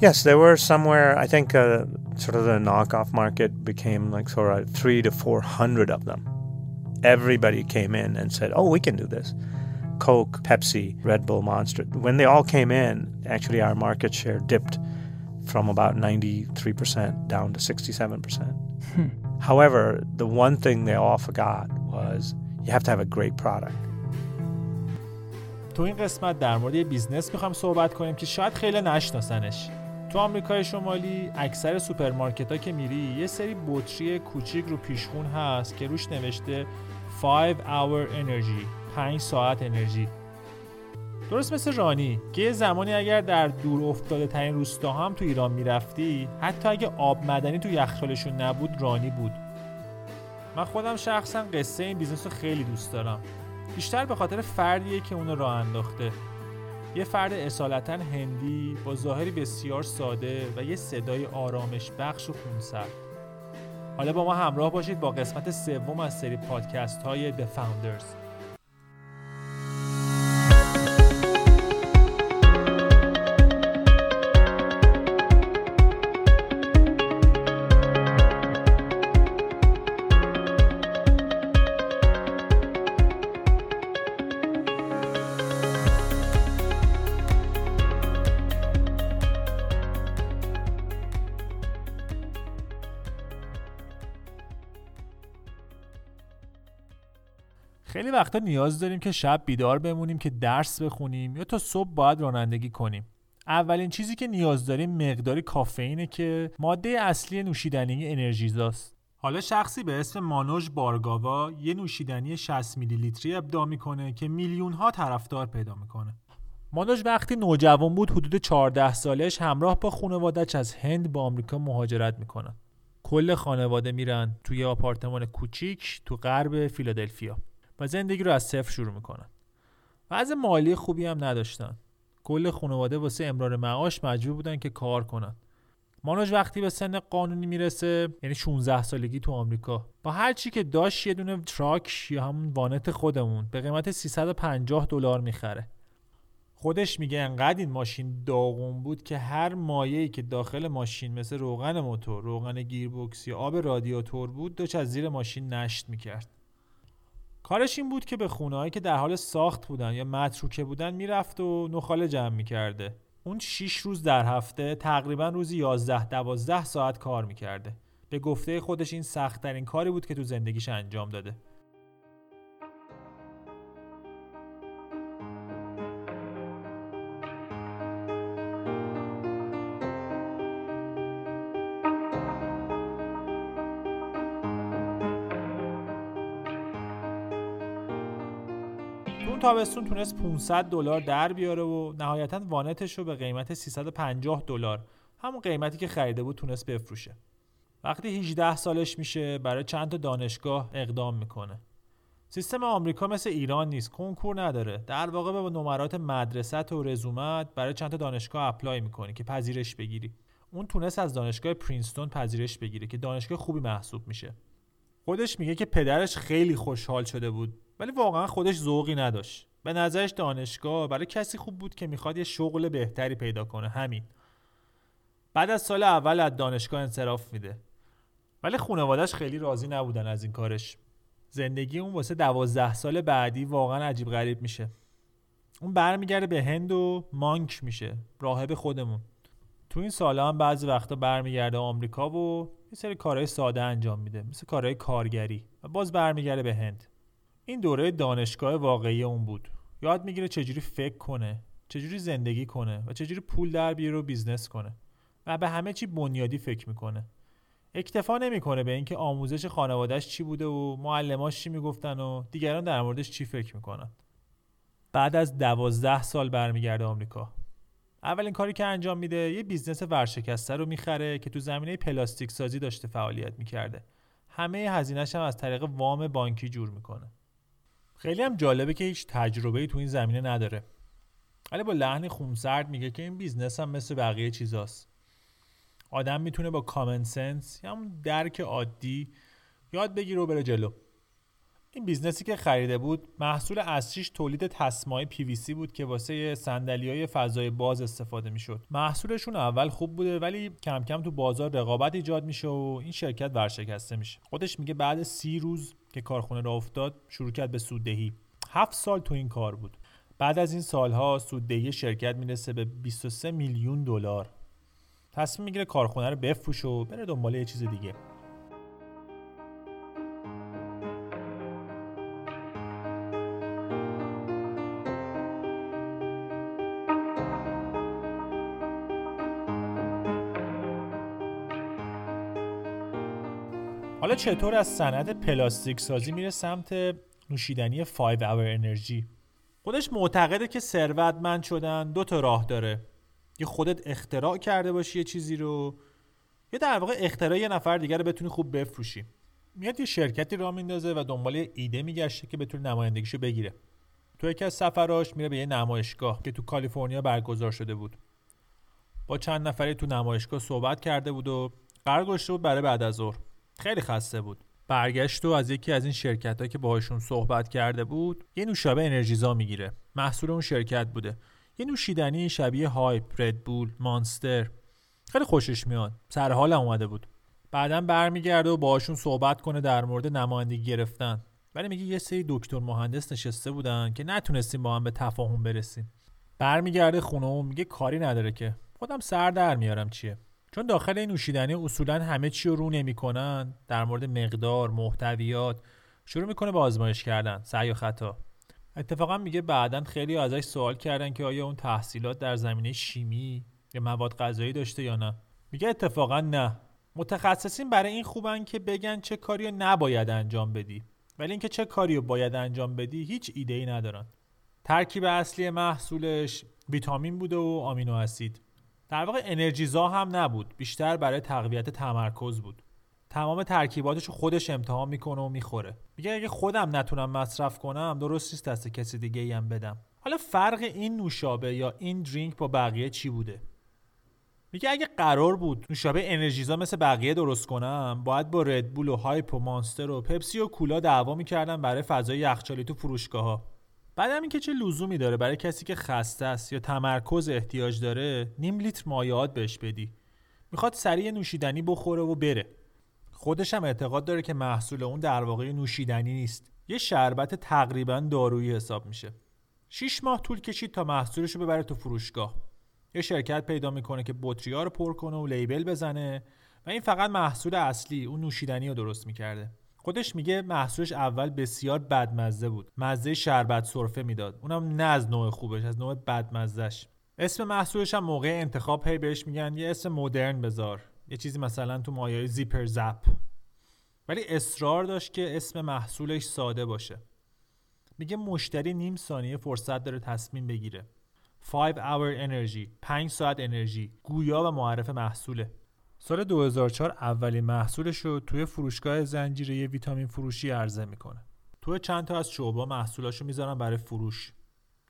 Yes, there were somewhere. I think uh, sort of the knockoff market became like sort of three to four hundred of them. Everybody came in and said, "Oh, we can do this." Coke, Pepsi, Red Bull, Monster. When they all came in, actually our market share dipped from about 93% down to 67%. Hmm. However, the one thing they all forgot was you have to have a great product. تو این قسمت در مورد یه بیزنس میخوام صحبت کنیم که شاید خیلی نشناسنش تو آمریکای شمالی اکثر سوپرمارکت ها که میری یه سری بطری کوچیک رو پیشخون هست که روش نوشته 5 hour energy 5 ساعت انرژی درست مثل رانی که یه زمانی اگر در دور افتاده ترین روستا هم تو ایران می‌رفتی حتی اگه آب معدنی تو یخچالشون نبود رانی بود. من خودم شخصا قصه این business رو خیلی دوست دارم. بیشتر به خاطر فردیه که اونو راه انداخته. یه فرد اصالتا هندی با ظاهری بسیار ساده و یه صدای آرامش بخش و خونسرد. حالا با ما همراه باشید با قسمت سوم از سری پادکست های The Founders. خیلی وقتا نیاز داریم که شب بیدار بمونیم که درس بخونیم یا تا صبح باید رانندگی کنیم. اولین چیزی که نیاز داریم مقداری کافئینه که ماده اصلی نوشیدنی انرژیزاست حالا شخصی به اسم مانوژ بارگاوا یه نوشیدنی 60 میلی لیتری ابداع می‌کنه که میلیون ها طرفدار پیدا می‌کنه. مانوژ وقتی نوجوان بود حدود 14 سالش همراه با خانوادهش از هند به آمریکا مهاجرت می‌کنن کل خانواده میرن توی آپارتمان کوچیک تو غرب فیلادلفیا. و زندگی رو از صفر شروع می‌کنن. وضع مالی خوبی هم نداشتن. کل خانواده واسه امرار معاش مجبور بودن که کار کنن. مانوج وقتی به سن قانونی می‌رسه یعنی 16 سالگی تو آمریکا با هر چی که داشت یه دونه truck یا همون وانت خودمون به قیمت 350 دلار می‌خره. خودش میگه انقدر این ماشین داغون بود که هر مایعی که داخل ماشین مثل روغن موتور، روغن گیربکس یا آب رادیاتور بود داشت از زیر ماشین نشت می‌کرد. کارش این بود که به خونه که در حال ساخت بودن یا متروکه بودن می‌رفت و نخاله جمع می‌کرده. اون 6 روز در هفته تقریبا روزی 11 12 ساعت کار می‌کرده. به گفته خودش این سختترین کاری بود که تو زندگیش انجام داده. تابستون تونست 500 دلار در بیاره و نهایتا وانتش رو به قیمت 350 دلار همون قیمتی که خریده بود تونست بفروشه. وقتی 18 سالش میشه برای چند تا دانشگاه اقدام می‌کنه. سیستم آمریکا مثل ایران نیست کنکور نداره. در واقع به نمرات مدرسه و رزومت برای چند تا دانشگاه اپلای می‌کنی که پذیرش بگیری. اون تونست از دانشگاه پرینستون پذیرش بگیره که دانشگاه خوبی محسوب میشه. خودش میگه که پدرش خیلی خوشحال شده بود. ولی واقعا خودش ذوقی نداشت. به نظرش دانشگاه برای کسی خوب بود که می‌خواد یه شغل بهتری پیدا کنه. همین. بعد از سال اول از دانشگاه انصراف میده. ولی خانوادهش خیلی راضی نبودن از این کارش. زندگی اون واسه دوازده سال بعدی واقعا عجیب غریب میشه. اون برمیگرده به هند و مانک میشه. راهب خودمون. تو این سالا هم بعضی وقتا برمیگرده آمریکا و یه سری کارهای ساده انجام میده. مثل کارهای کارگری. و باز برمیگرده به هند. این دوره دانشگاه واقعی اون بود. یاد می‌گیره چجوری فکر کنه چجوری زندگی کنه و چجوری پول در بیاره و business کنه و به همه چی بنیادی فکر می‌کنه. اکتفا نمی‌کنه به اینکه آموزش خانوادهش چی بوده و معلماش چی می‌گفتن و دیگران در موردش چی فکر می‌کنن. بعد از دوازده سال برمیگرده آمریکا. اولین کاری که انجام میده یه business ورشکسته رو می‌خره که تو زمینه پلاستیک سازی داشته فعالیت می‌کرده. همه هزینهش هم از طریق وام بانکی جور می‌کنه. خیلی هم جالبه که هیچ تجربه تو این زمینه نداره. ولی با لحن خونسرد میگه که این business هم مثل بقیه چیزاست. آدم می‌تونه با common sense یا درک عادی یاد بگیره و بره جلو. این business ی که خریده بود محصول اصلیش تولید تسمای پی بود که واسه صندلی های فضای باز استفاده می‌شد. محصولشون اول خوب بوده ولی کم کم تو بازار رقابت ایجاد میشه و این شرکت ورشکسته میشه. خودش میگه بعد سی روز که کارخونه راه افتاد شروع کرد به سوددهی. هفت سال تو این کار بود. بعد از این سالها سوددهی شرکت می‌رسه به 23 میلیون دلار. تصمیم می‌گیره کارخونه رو بفروشه و بره دنبال یه چیز دیگه. حالا چطور از صنعت پلاستیک سازی میره سمت نوشیدنی 5 hour انرژی؟ خودش معتقده که ثروتمند شدن دو تا راه داره. یه خودت اختراع کرده باشی یه چیزی رو یا در واقع اختراع یه نفر دیگر رو بتونی خوب بفروشی. میاد یه شرکتی را میندازه و دنبال ایده میگشته که بتونه نمایندگیشو بگیره. تو یکی از سفراش میره به یه نمایشگاه که تو کالیفرنیا برگزار شده بود. با چند نفری تو نمایشگاه صحبت کرده بود و قرار گذاشته بود برای بعد از ظهر. خیلی خسته بود. برگشت و از یکی از این شرکت ها که باهاشون صحبت کرده بود یه نوشابه انرژیزا می‌گیره. محصول اون شرکت بوده. یه نوشیدنی شبیه هایپ ردبول مانستر خیلی خوشش میاد. سر حال اومده بود. بعدا برمیگرده و باهاشون صحبت کنه در مورد نمایندگی گرفتن. ولی میگه یه سری دکتر مهندس نشسته بودن که نتونستیم با هم به تفاهم برسیم. برمیگرده خونه و میگه کاری نداره که. خودم سر در میارم چیه. چون داخل این نوشیدنی اصولا همه چی رو رو نمی‌کنن در مورد مقدار محتویات شروع می‌کنه به آزمایش کردن. سعی و خطا. اتفاقا میگه بعدا خیلی ازش سوال کردن که آیا اون تحصیلات در زمینه شیمی یا مواد غذایی داشته یا نه. میگه اتفاقا نه. متخصصین برای این خوبن که بگن چه کاری رو نباید انجام بدی. ولی اینکه چه کاری رو باید انجام بدی هیچ ایده ای ندارن. ترکیب اصلی محصولش ویتامین بوده و آمینو اسید. در واقع انرژیزا هم نبود. بیشتر برای تقویت تمرکز بود. تمام ترکیباتش خودش امتحان می‌کنه و می‌خوره. میگه اگه خودم نتونم مصرف کنم درست نیست دست کسی دیگه هم بدم. حالا فرق این نوشابه یا این درینک با بقیه چی بوده؟ میگه اگه قرار بود نوشابه انرژیزا مثل بقیه درست کنم باید با ردبول و هایپ و مانستر و پپسی و کولا دعوا می‌کردم برای فضای یخچالی تو فروشگاه ها بعدم اینکه چه لزومی داره؟ برای کسی که خسته است یا تمرکز احتیاج داره نیم لیتر مایعات بهش بدی. می‌خواد سریع نوشیدنی بخوره و بره. خودش هم اعتقاد داره که محصول اون در واقع نوشیدنی نیست. یه شربت تقریبا دارویی حساب میشه. شیش ماه طول کشید تا محصولش رو ببره تو فروشگاه. یه شرکت پیدا می‌کنه که بطری رو پر کنه و لیبل بزنه و این فقط محصول اصلی اون نوشیدنی رو درست می‌کرده. خودش میگه محصولش اول بسیار بدمزه بود. مزه شربت سرفه می‌داد. اونم نه از نوع خوبش از نوع بدمزهش. اسم محصولش هم موقع انتخاب هی بهش میگن یه اسم مدرن بذار. یه چیزی مثلا تو مایای زیپر زپ. ولی اصرار داشت که اسم محصولش ساده باشه. میگه مشتری نیم ثانیه فرصت داره تصمیم بگیره. 5 hour energy 5 ساعت انرژی گویا و معرف محصوله. سال 2004 اولین محصولش رو توی فروشگاه زنجیره ویتامین فروشی عرضه می‌کنه. توی چند تا از شعبه محصولاشو می‌ذارن برای فروش.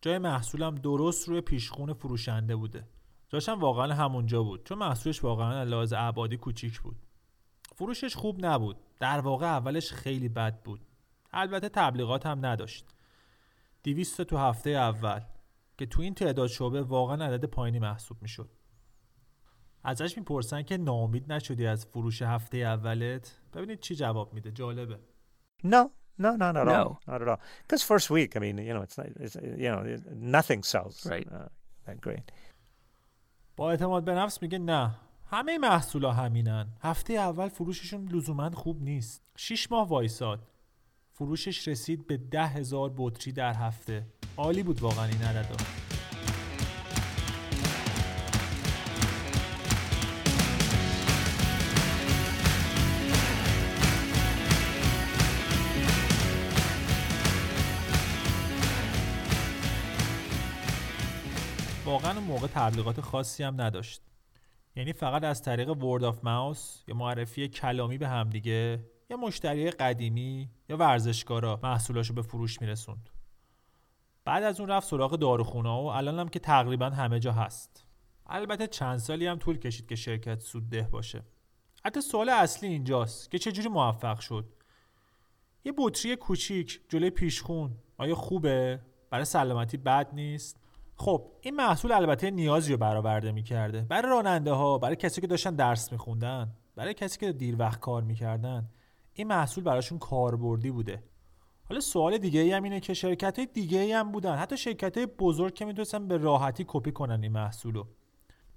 جای محصولم درست روی پیشخون فروشنده بوده. جاشم واقعا همونجا بود چون محصولش واقعا لحاظ ابعادی کوچیک بود. فروشش خوب نبود. در واقع اولش خیلی بد بود. البته تبلیغات هم نداشت. 200 تو هفته اول که تو این تعداد شعبه واقعا عدد پایینی محسوب می‌شد. ازش می‌پرسن که ناامید نشدی از فروش هفته اولت؟ ببینید چی جواب میده. جالبه. No, no, not at No. all. Not at all. Because first week, I mean, you know, it's, not, it's you know, nothing sells. Right. uh, that great. با اعتماد به نفس میگه نه. همه محصولا همینن. هفته اول فروششون لزوما خوب نیست. شیش ماه وایساد. فروشش رسید به ده هزار بطری در هفته. عالی بود واقعا این عددا. واقعا اون موقع تبلیغات خاصی هم نداشت. یعنی فقط از طریق ورد آف ماوس یا معرفی کلامی به همدیگه یا مشتری قدیمی یا ورزشکارا محصولاشو به فروش میرسوند. بعد از اون رفت سراغ داروخونه و الان هم که تقریبا همه جا هست. البته چند سالی هم طول کشید که شرکت سودده باشه. حتی سوال اصلی اینجاست که چجوری موفق شد؟ یه بطری کوچیک جلوی پیشخون آیا خوبه؟ برای سلامتی بد نیست؟ خب این محصول البته نیازی رو برآورده می‌کرده. برای راننده ها برای کسی که داشتن درس میخوندن برای کسی که دیر وقت کار می‌کردن این محصول براشون کاربردی بوده. حالا سوال دیگه ای هم اینه که شرکت های دیگه ای هم بودن. حتی شرکت های بزرگ که می‌تونستن به راحتی کپی کنن این محصولو.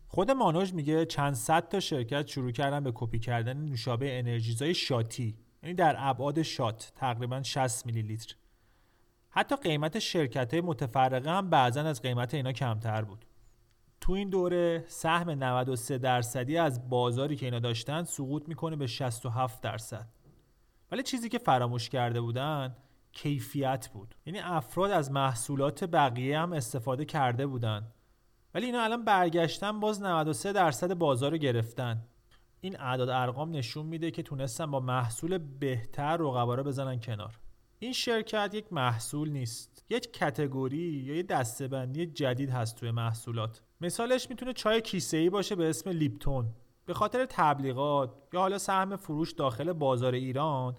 خود مانوژ میگه چند صد تا شرکت شروع کردن به کپی کردن نوشابه انرژیزای شاتی یعنی در ابعاد شات تقریبا 60 میلی لیتر حتی قیمت شرکت های متفرقه هم بعضا از قیمت اینا کمتر بود. تو این دوره سهم 93 درصدی از بازاری که اینا داشتن سقوط می‌کنه به 67 درصد. ولی چیزی که فراموش کرده بودن کیفیت بود. یعنی افراد از محصولات بقیه هم استفاده کرده بودن. ولی اینا الان برگشتن باز 93 درصد بازار رو گرفتن. این اعداد ارقام نشون میده که تونستن با محصول بهتر رقبا رو بزنن کنار. این شرکت یک محصول نیست. یک کتگوری یا یه دستبندی جدید هست توی محصولات. مثالش می‌تونه چای کیسه ای باشه به اسم لیپتون. به خاطر تبلیغات یا حالا سهم فروش داخل بازار ایران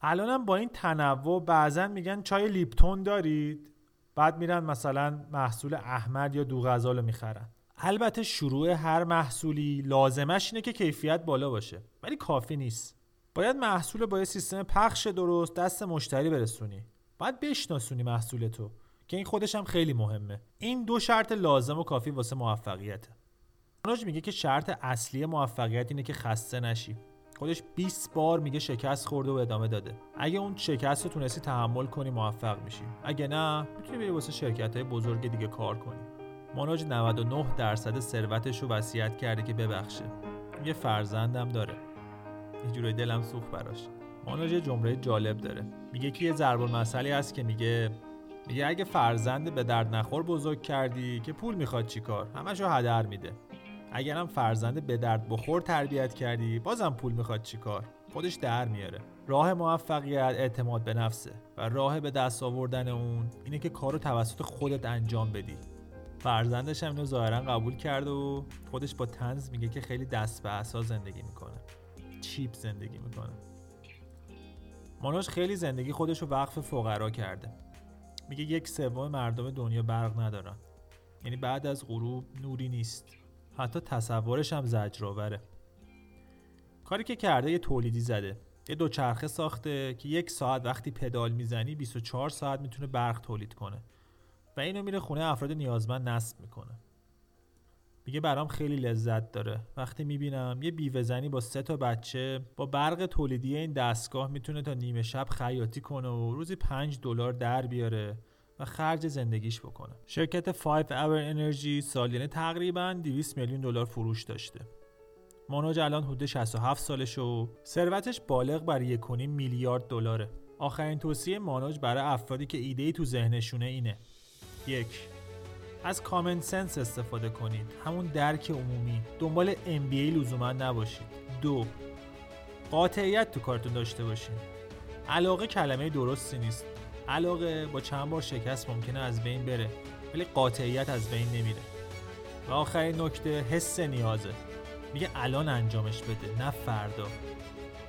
الانم با این تنوع بعضا میگن چای لیپتون دارید. بعد میرن مثلا محصول احمد یا دوغزال رو می‌خرن. البته شروع هر محصولی لازمش اینه که کیفیت بالا باشه. ولی کافی نیست. باید محصول با یه سیستم پخش درست دست مشتری برسونی. باید بشناسونی محصول تو که این خودش هم خیلی مهمه. این دو شرط لازم و کافی واسه موفقیته. مانوج میگه که شرط اصلی موفقیت اینه که خسته نشی. خودش 20 بار میگه شکست خورده و ادامه داده. اگه اون شکست رو تونستی تحمل کنی موفق میشی. اگه نه می‌تونی بری واسه شرکت های بزرگ دیگه کار کنی. مانوج 99 درصد ثروتش رو وصیت کرده که ببخشه. یه فرزندم داره. یه جورای دلم سوخت براش. مانوج یه جمله جالب داره. میگه که یه ضرب المثلی هست که میگه میگه اگه فرزند به درد نخور بزرگ کردی که پول می‌خواد چیکار همشو هدر میده. اگرم فرزند به درد بخور تربیت کردی بازم پول می‌خواد چیکار خودش در میاره. راه موفقیت اعتماد به نفسه و راه به دست آوردن اون اینه که کارو توسط خودت انجام بدی. فرزندش هم اینو ظاهرا قبول کرد و خودش با تنز میگه که خیلی دست به اساس زندگی می‌کنه. چیپ زندگی می‌کنه. مانوش خیلی زندگی خودش رو وقف فقرا کرده. میگه یک سوم مردم دنیا برق ندارن. یعنی بعد از غروب نوری نیست. حتی تصورش هم زجرآوره. کاری که کرده یه تولیدی زده. یه دوچرخه ساخته که یک ساعت وقتی پدال می‌زنی 24 ساعت می‌تونه برق تولید کنه. و اینو میره خونه افراد نیازمند نصب می‌کنه. میگه برام خیلی لذت داره. وقتی می‌بینم یه بیوه با سه تا بچه با برق تولیدی این دستگاه می‌تونه تا نیمه شب خیاطی کنه و روزی 5 دلار در بیاره و خرج زندگیش بکنه. شرکت 5 Hour Energy سالیانه تقریبا 200 میلیون دلار فروش داشته. مانوج الان حدود 67 سالشه و ثروتش بالغ بر 1.5 میلیارد دلاره. آخرین توصیه مانوج برای افرادی که ایده ای تو ذهنشونه اینه. یک از کامن سنس استفاده کنید. همون درک عمومی. دنبال MBA لزوما نباشید. دو قاطعیت تو کارتون داشته باشید علاقه کلمه درستی نیست. علاقه با چند بار شکست ممکنه از بین بره ولی قاطعیت از بین نمیره. و آخرین نکته حس نیازه. میگه الان انجامش بده نه فردا.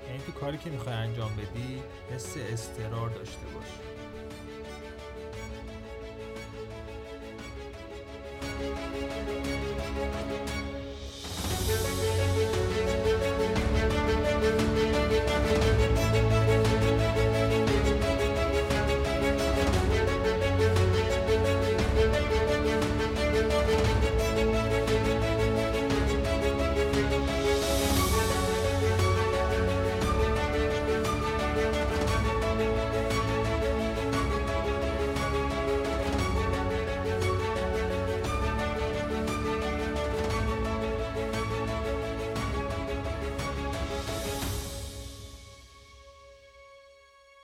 یعنی تو کاری که می‌خوای انجام بدی حس استرار داشته باش.